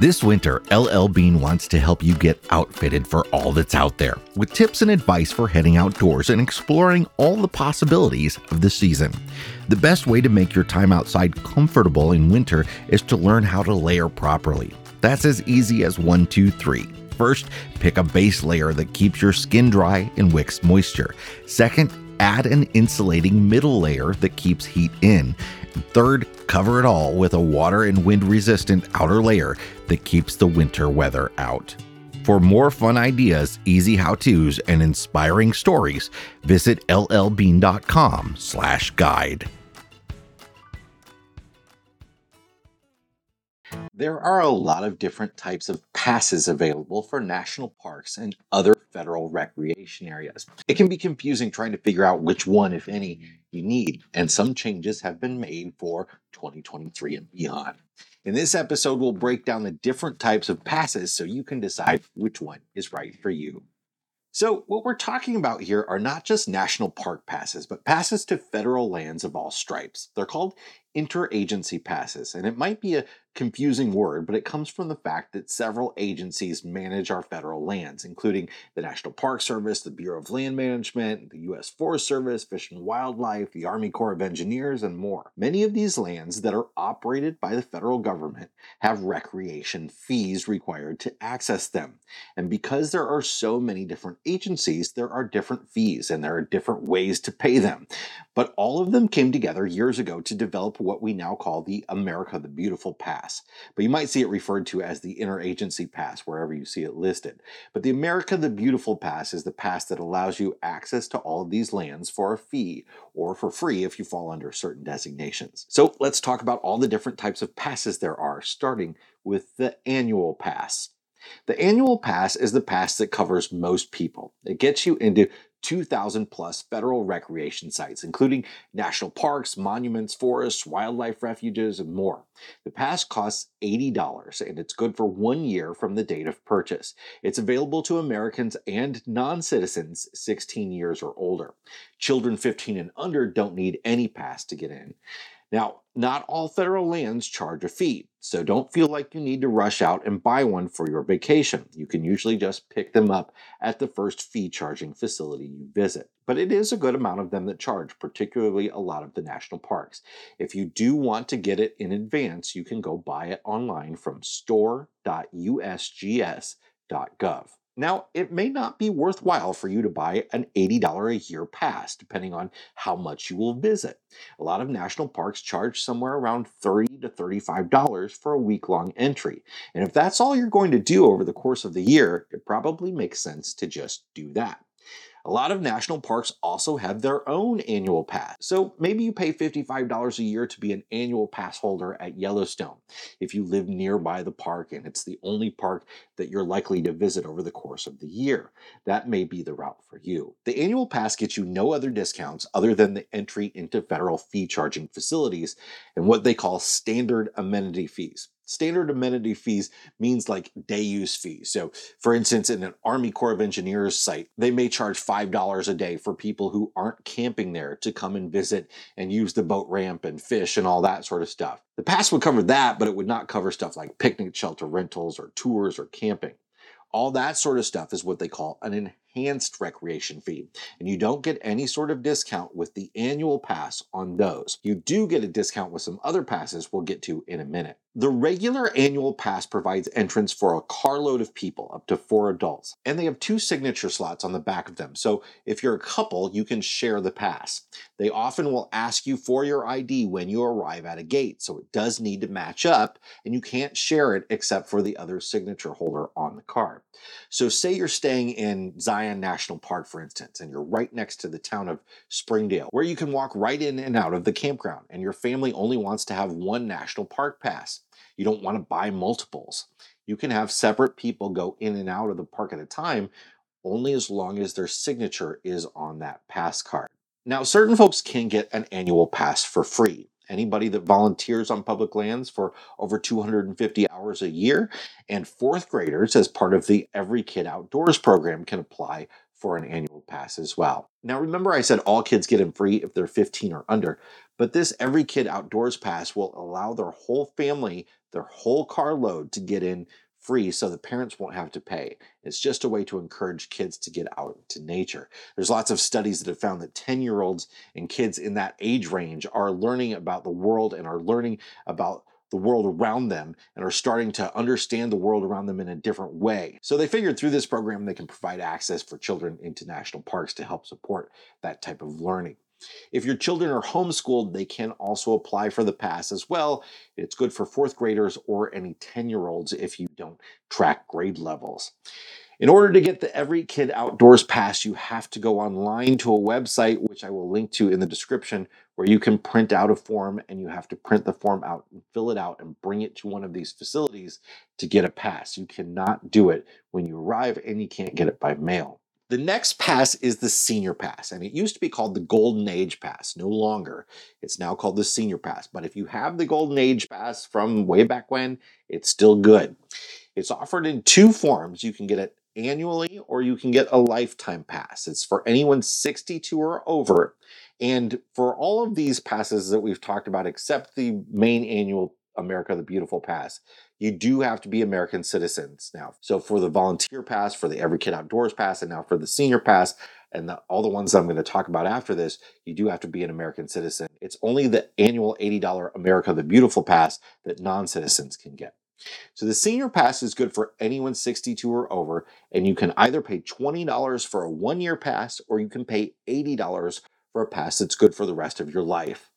This winter, LL Bean wants to help you get outfitted for all that's out there with tips and advice for heading outdoors and exploring all the possibilities of the season. The best way to make your time outside comfortable in winter is to learn how to layer properly. That's as easy as one, two, three. First, pick a base layer that keeps your skin dry and wicks moisture. Second, add an insulating middle layer that keeps heat in. Third, cover it all with a water and wind resistant outer layer that keeps the winter weather out. For more fun ideas, easy how-tos, and inspiring stories, visit llbean.com/guide. There are a lot of different types of passes available for national parks and other federal recreation areas. It can be confusing trying to figure out which one, if any, you need, and some changes have been made for 2023 and beyond. In this episode, we'll break down the different types of passes so you can decide which one is right for you. So, what we're talking about here are not just national park passes, but passes to federal lands of all stripes. They're called interagency passes, and it might be a confusing word, but it comes from the fact that several agencies manage our federal lands, including the National Park Service, the Bureau of Land Management, the U.S. Forest Service, Fish and Wildlife, the Army Corps of Engineers, and more. Many of these lands that are operated by the federal government have recreation fees required to access them. And because there are so many different agencies, there are different fees and there are different ways to pay them. But all of them came together years ago to develop what we now call the America the Beautiful Pass. But you might see it referred to as the Interagency Pass wherever you see it listed. But the America the Beautiful Pass is the pass that allows you access to all of these lands for a fee or for free if you fall under certain designations. So let's talk about all the different types of passes there are, starting with the annual pass. The annual pass is the pass that covers most people. It gets you into 2,000 plus federal recreation sites, including national parks, monuments, forests, wildlife refuges, and more. The pass costs $80 and it's good for one year from the date of purchase. It's available to Americans and non citizens 16 years or older. Children 15 and under don't need any pass to get in. Now, not all federal lands charge a fee, so don't feel like you need to rush out and buy one for your vacation. You can usually just pick them up at the first fee charging facility you visit. But it is a good amount of them that charge, particularly a lot of the national parks. If you do want to get it in advance, you can go buy it online from store.usgs.gov. Now, it may not be worthwhile for you to buy an $80 a year pass, depending on how much you will visit. A lot of national parks charge somewhere around 30 to $35 for a week long entry. And if that's all you're going to do over the course of the year, it probably makes sense to just do that. A lot of national parks also have their own annual pass. So maybe you pay $55 a year to be an annual pass holder at Yellowstone if you live nearby the park and it's the only park that you're likely to visit over the course of the year. That may be the route for you. The annual pass gets you no other discounts other than the entry into federal fee charging facilities and what they call standard amenity fees standard amenity fees means like day use fees. So, for instance, in an Army Corps of Engineers site, they may charge $5 a day for people who aren't camping there to come and visit and use the boat ramp and fish and all that sort of stuff. The pass would cover that, but it would not cover stuff like picnic shelter rentals or tours or camping. All that sort of stuff is what they call an enhanced recreation fee. And you don't get any sort of discount with the annual pass on those. You do get a discount with some other passes we'll get to in a minute. The regular annual pass provides entrance for a carload of people, up to four adults, and they have two signature slots on the back of them. So if you're a couple, you can share the pass. They often will ask you for your ID when you arrive at a gate, so it does need to match up, and you can't share it except for the other signature holder on the card. So say you're staying in Zion National Park, for instance, and you're right next to the town of Springdale, where you can walk right in and out of the campground, and your family only wants to have one national park pass. You don't want to buy multiples. You can have separate people go in and out of the park at a time only as long as their signature is on that pass card. Now, certain folks can get an annual pass for free. Anybody that volunteers on public lands for over 250 hours a year, and fourth graders, as part of the Every Kid Outdoors program, can apply for an annual pass as well. Now, remember, I said all kids get in free if they're 15 or under, but this Every Kid Outdoors Pass will allow their whole family, their whole carload to get in free so the parents won't have to pay. It's just a way to encourage kids to get out to nature. There's lots of studies that have found that 10 year olds and kids in that age range are learning about the world and are learning about the world around them and are starting to understand the world around them in a different way. So they figured through this program they can provide access for children into national parks to help support that type of learning. If your children are homeschooled, they can also apply for the pass as well. It's good for fourth graders or any 10 year olds if you don't track grade levels. In order to get the Every Kid Outdoors Pass, you have to go online to a website, which I will link to in the description, where you can print out a form and you have to print the form out and fill it out and bring it to one of these facilities to get a pass. You cannot do it when you arrive and you can't get it by mail. The next pass is the senior pass, and it used to be called the Golden Age Pass. No longer. It's now called the senior pass. But if you have the Golden Age Pass from way back when, it's still good. It's offered in two forms. You can get it annually or you can get a lifetime pass. It's for anyone 62 or over. And for all of these passes that we've talked about, except the main annual America the Beautiful Pass, you do have to be American citizens now. So for the volunteer pass, for the Every Kid Outdoors pass, and now for the senior pass, and the, all the ones I'm going to talk about after this, you do have to be an American citizen. It's only the annual $80 America the Beautiful Pass that non citizens can get. So the senior pass is good for anyone 62 or over, and you can either pay $20 for a one year pass or you can pay $80 for a pass that's good for the rest of your life.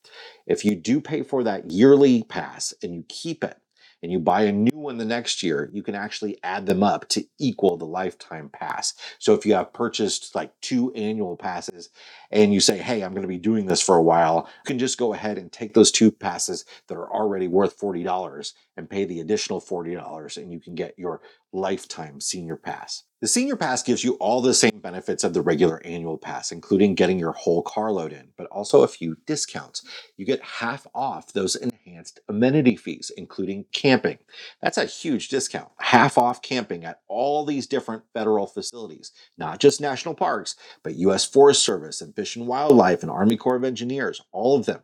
If you do pay for that yearly pass and you keep it, and you buy a new one the next year, you can actually add them up to equal the lifetime pass. So if you have purchased like two annual passes and you say, hey, I'm going to be doing this for a while, you can just go ahead and take those two passes that are already worth $40 and pay the additional $40 and you can get your lifetime senior pass. The senior pass gives you all the same benefits of the regular annual pass, including getting your whole carload in, but also a few discounts. You get half off those enhanced amenity fees, including camping. That's a huge discount. Half off camping at all these different federal facilities, not just national parks, but U.S. Forest Service and Fish and Wildlife and Army Corps of Engineers, all of them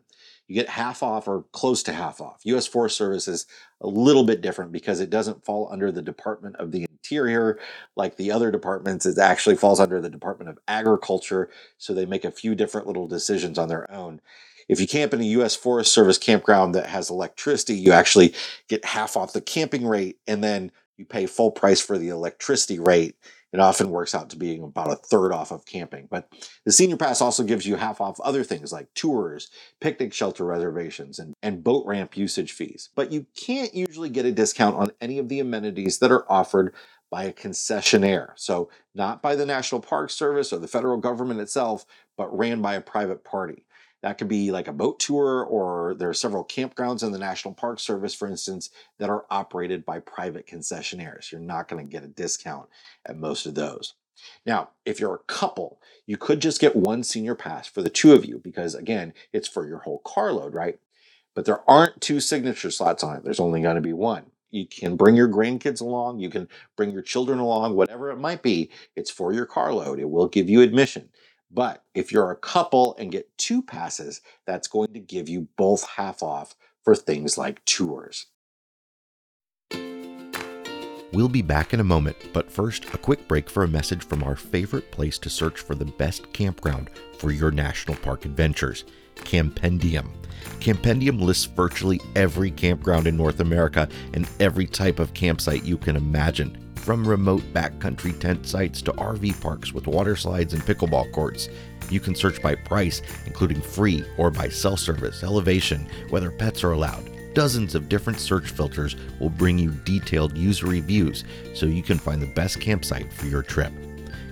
you get half off or close to half off. U.S. Forest Service is a little bit different because it doesn't fall under the Department of the Interior like the other departments. It actually falls under the Department of Agriculture, so they make a few different little decisions on their own. If you camp in a U.S. Forest Service campground that has electricity, you actually get half off the camping rate and then you pay full price for the electricity rate it often works out to being about a third off of camping. But the senior pass also gives you half off other things like tours, picnic shelter reservations, and, and boat ramp usage fees. But you can't usually get a discount on any of the amenities that are offered by a concessionaire. So, not by the National Park Service or the federal government itself, but ran by a private party. That could be like a boat tour, or there are several campgrounds in the National Park Service, for instance, that are operated by private concessionaires. You're not going to get a discount at most of those. Now, if you're a couple, you could just get one senior pass for the two of you because, again, it's for your whole carload, right? But there aren't two signature slots on it, there's only going to be one. You can bring your grandkids along, you can bring your children along, whatever it might be. It's for your carload, it will give you admission. But if you're a couple and get two passes, that's going to give you both half off for things like tours. We'll be back in a moment, but first, a quick break for a message from our favorite place to search for the best campground for your national park adventures Campendium. Campendium lists virtually every campground in North America and every type of campsite you can imagine from remote backcountry tent sites to RV parks with water slides and pickleball courts. You can search by price, including free or by cell service, elevation, whether pets are allowed. Dozens of different search filters will bring you detailed user reviews so you can find the best campsite for your trip.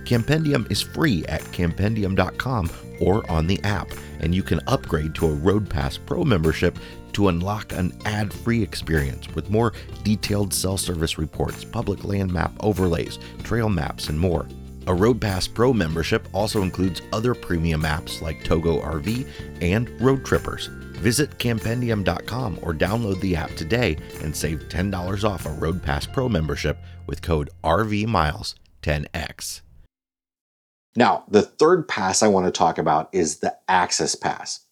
Campendium is free at campendium.com or on the app, and you can upgrade to a RoadPass Pro membership to unlock an ad free experience with more detailed cell service reports, public land map overlays, trail maps, and more. A RoadPass Pro membership also includes other premium apps like Togo RV and Roadtrippers. Visit campendium.com or download the app today and save $10 off a RoadPass Pro membership with code RVMiles10X. Now, the third pass I want to talk about is the Access Pass.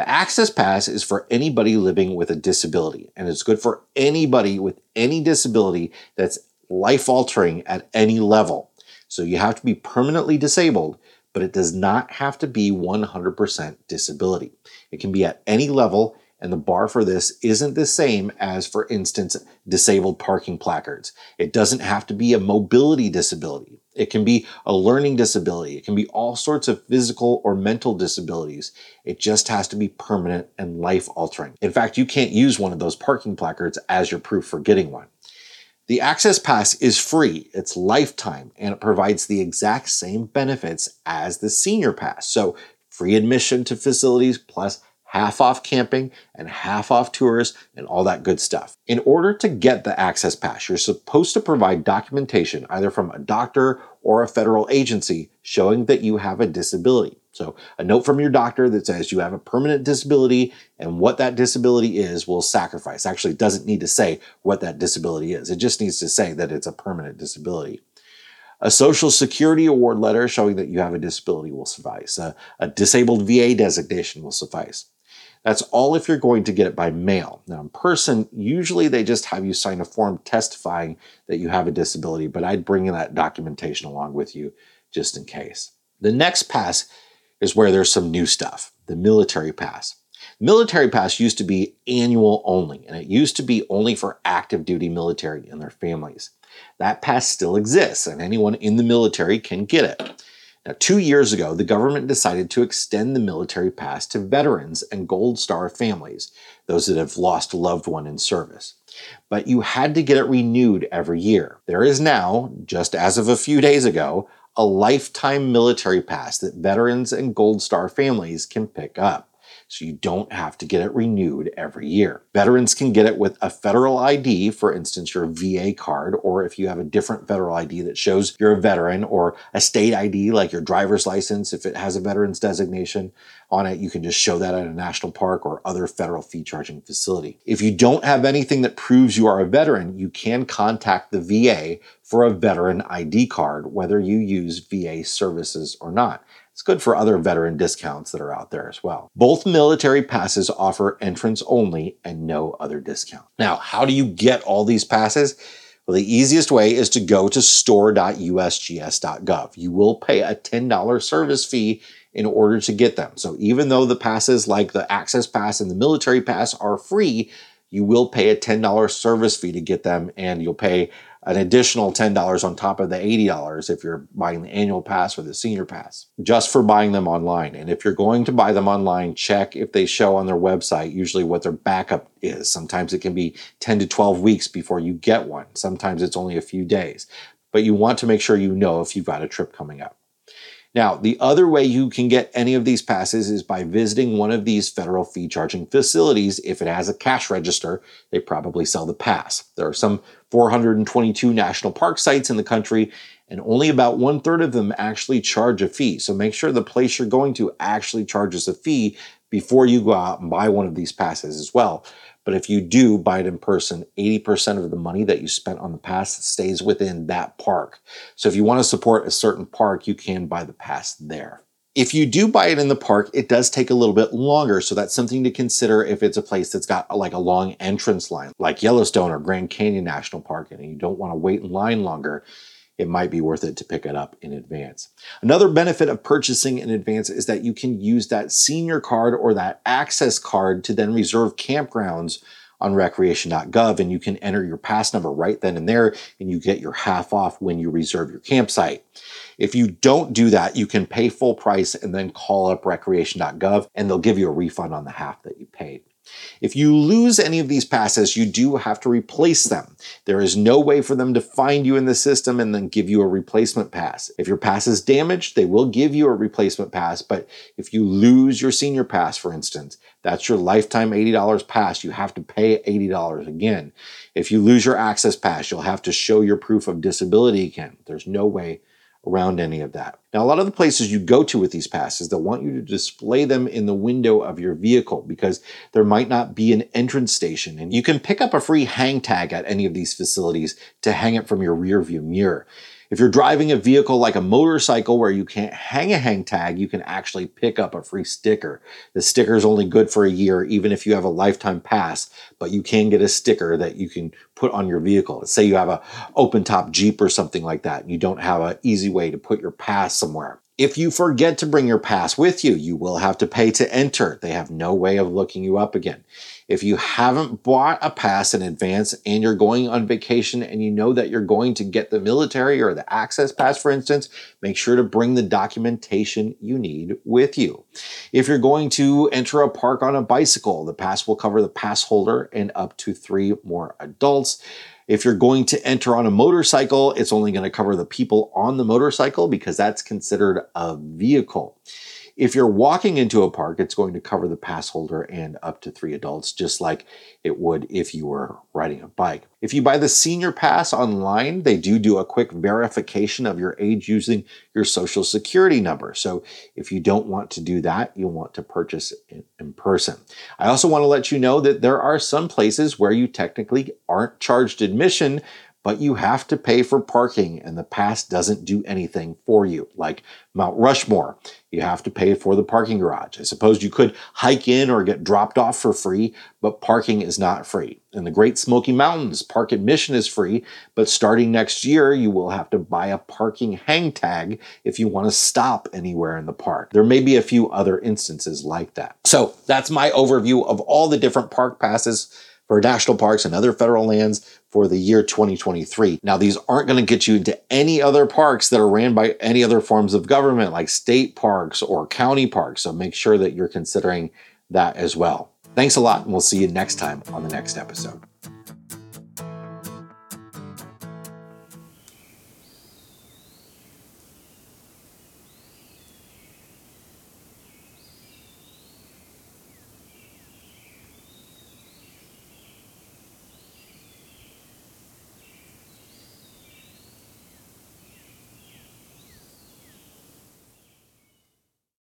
The Access Pass is for anybody living with a disability, and it's good for anybody with any disability that's life altering at any level. So you have to be permanently disabled, but it does not have to be 100% disability. It can be at any level and the bar for this isn't the same as, for instance, disabled parking placards. It doesn't have to be a mobility disability. It can be a learning disability. It can be all sorts of physical or mental disabilities. It just has to be permanent and life altering. In fact, you can't use one of those parking placards as your proof for getting one. The Access Pass is free, it's lifetime, and it provides the exact same benefits as the Senior Pass. So, free admission to facilities plus half off camping and half off tours and all that good stuff. In order to get the access pass, you're supposed to provide documentation either from a doctor or a federal agency showing that you have a disability. So, a note from your doctor that says you have a permanent disability and what that disability is will sacrifice. Actually, it doesn't need to say what that disability is, it just needs to say that it's a permanent disability. A Social Security award letter showing that you have a disability will suffice. A, a disabled VA designation will suffice. That's all if you're going to get it by mail. Now, in person, usually they just have you sign a form testifying that you have a disability, but I'd bring that documentation along with you just in case. The next pass is where there's some new stuff the military pass. Military pass used to be annual only, and it used to be only for active duty military and their families. That pass still exists, and anyone in the military can get it. Now, two years ago, the government decided to extend the military pass to veterans and Gold Star families, those that have lost a loved one in service. But you had to get it renewed every year. There is now, just as of a few days ago, a lifetime military pass that veterans and Gold Star families can pick up so you don't have to get it renewed every year. Veterans can get it with a federal ID, for instance, your VA card, or if you have a different federal ID that shows you're a veteran, or a state ID like your driver's license, if it has a veteran's designation on it, you can just show that at a national park or other federal fee charging facility. If you don't have anything that proves you are a veteran, you can contact the VA for a veteran ID card, whether you use VA services or not. It's good for other veteran discounts that are out there as well. Both military passes offer entrance only and no other discount. Now, how do you get all these passes? Well, the easiest way is to go to store.usgs.gov. You will pay a $10 service fee in order to get them. So even though the passes like the Access Pass and the Military Pass are free, you will pay a $10 service fee to get them and you'll pay an additional $10 on top of the $80 if you're buying the annual pass or the senior pass, just for buying them online. And if you're going to buy them online, check if they show on their website usually what their backup is. Sometimes it can be 10 to 12 weeks before you get one, sometimes it's only a few days. But you want to make sure you know if you've got a trip coming up. Now, the other way you can get any of these passes is by visiting one of these federal fee charging facilities. If it has a cash register, they probably sell the pass. There are some 422 national park sites in the country, and only about one third of them actually charge a fee. So make sure the place you're going to actually charges a fee before you go out and buy one of these passes as well. But if you do buy it in person, 80% of the money that you spent on the pass stays within that park. So if you want to support a certain park, you can buy the pass there. If you do buy it in the park, it does take a little bit longer. So that's something to consider if it's a place that's got like a long entrance line, like Yellowstone or Grand Canyon National Park, and you don't want to wait in line longer it might be worth it to pick it up in advance. Another benefit of purchasing in advance is that you can use that senior card or that access card to then reserve campgrounds on recreation.gov and you can enter your pass number right then and there and you get your half off when you reserve your campsite. If you don't do that, you can pay full price and then call up recreation.gov and they'll give you a refund on the half that you paid. If you lose any of these passes, you do have to replace them. There is no way for them to find you in the system and then give you a replacement pass. If your pass is damaged, they will give you a replacement pass, but if you lose your senior pass, for instance, that's your lifetime $80 pass. You have to pay $80 again. If you lose your access pass, you'll have to show your proof of disability again. There's no way around any of that. Now, a lot of the places you go to with these passes, they'll want you to display them in the window of your vehicle because there might not be an entrance station. And you can pick up a free hang tag at any of these facilities to hang it from your rear view mirror. If you're driving a vehicle like a motorcycle where you can't hang a hang tag, you can actually pick up a free sticker. The sticker is only good for a year, even if you have a lifetime pass, but you can get a sticker that you can put on your vehicle. Let's say you have a open top Jeep or something like that, and you don't have an easy way to put your pass somewhere. If you forget to bring your pass with you, you will have to pay to enter. They have no way of looking you up again. If you haven't bought a pass in advance and you're going on vacation and you know that you're going to get the military or the access pass, for instance, make sure to bring the documentation you need with you. If you're going to enter a park on a bicycle, the pass will cover the pass holder and up to three more adults. If you're going to enter on a motorcycle, it's only going to cover the people on the motorcycle because that's considered a vehicle. If you're walking into a park, it's going to cover the pass holder and up to three adults, just like it would if you were riding a bike. If you buy the senior pass online, they do do a quick verification of your age using your social security number. So if you don't want to do that, you'll want to purchase it in person. I also want to let you know that there are some places where you technically aren't charged admission, but you have to pay for parking and the pass doesn't do anything for you. Like Mount Rushmore, you have to pay for the parking garage. I suppose you could hike in or get dropped off for free, but parking is not free. In the Great Smoky Mountains, park admission is free, but starting next year, you will have to buy a parking hang tag if you want to stop anywhere in the park. There may be a few other instances like that. So that's my overview of all the different park passes for national parks and other federal lands for the year 2023. Now, these aren't going to get you into any other parks that are ran by any other forms of government, like state parks or county parks. So make sure that you're considering that as well. Thanks a lot, and we'll see you next time on the next episode.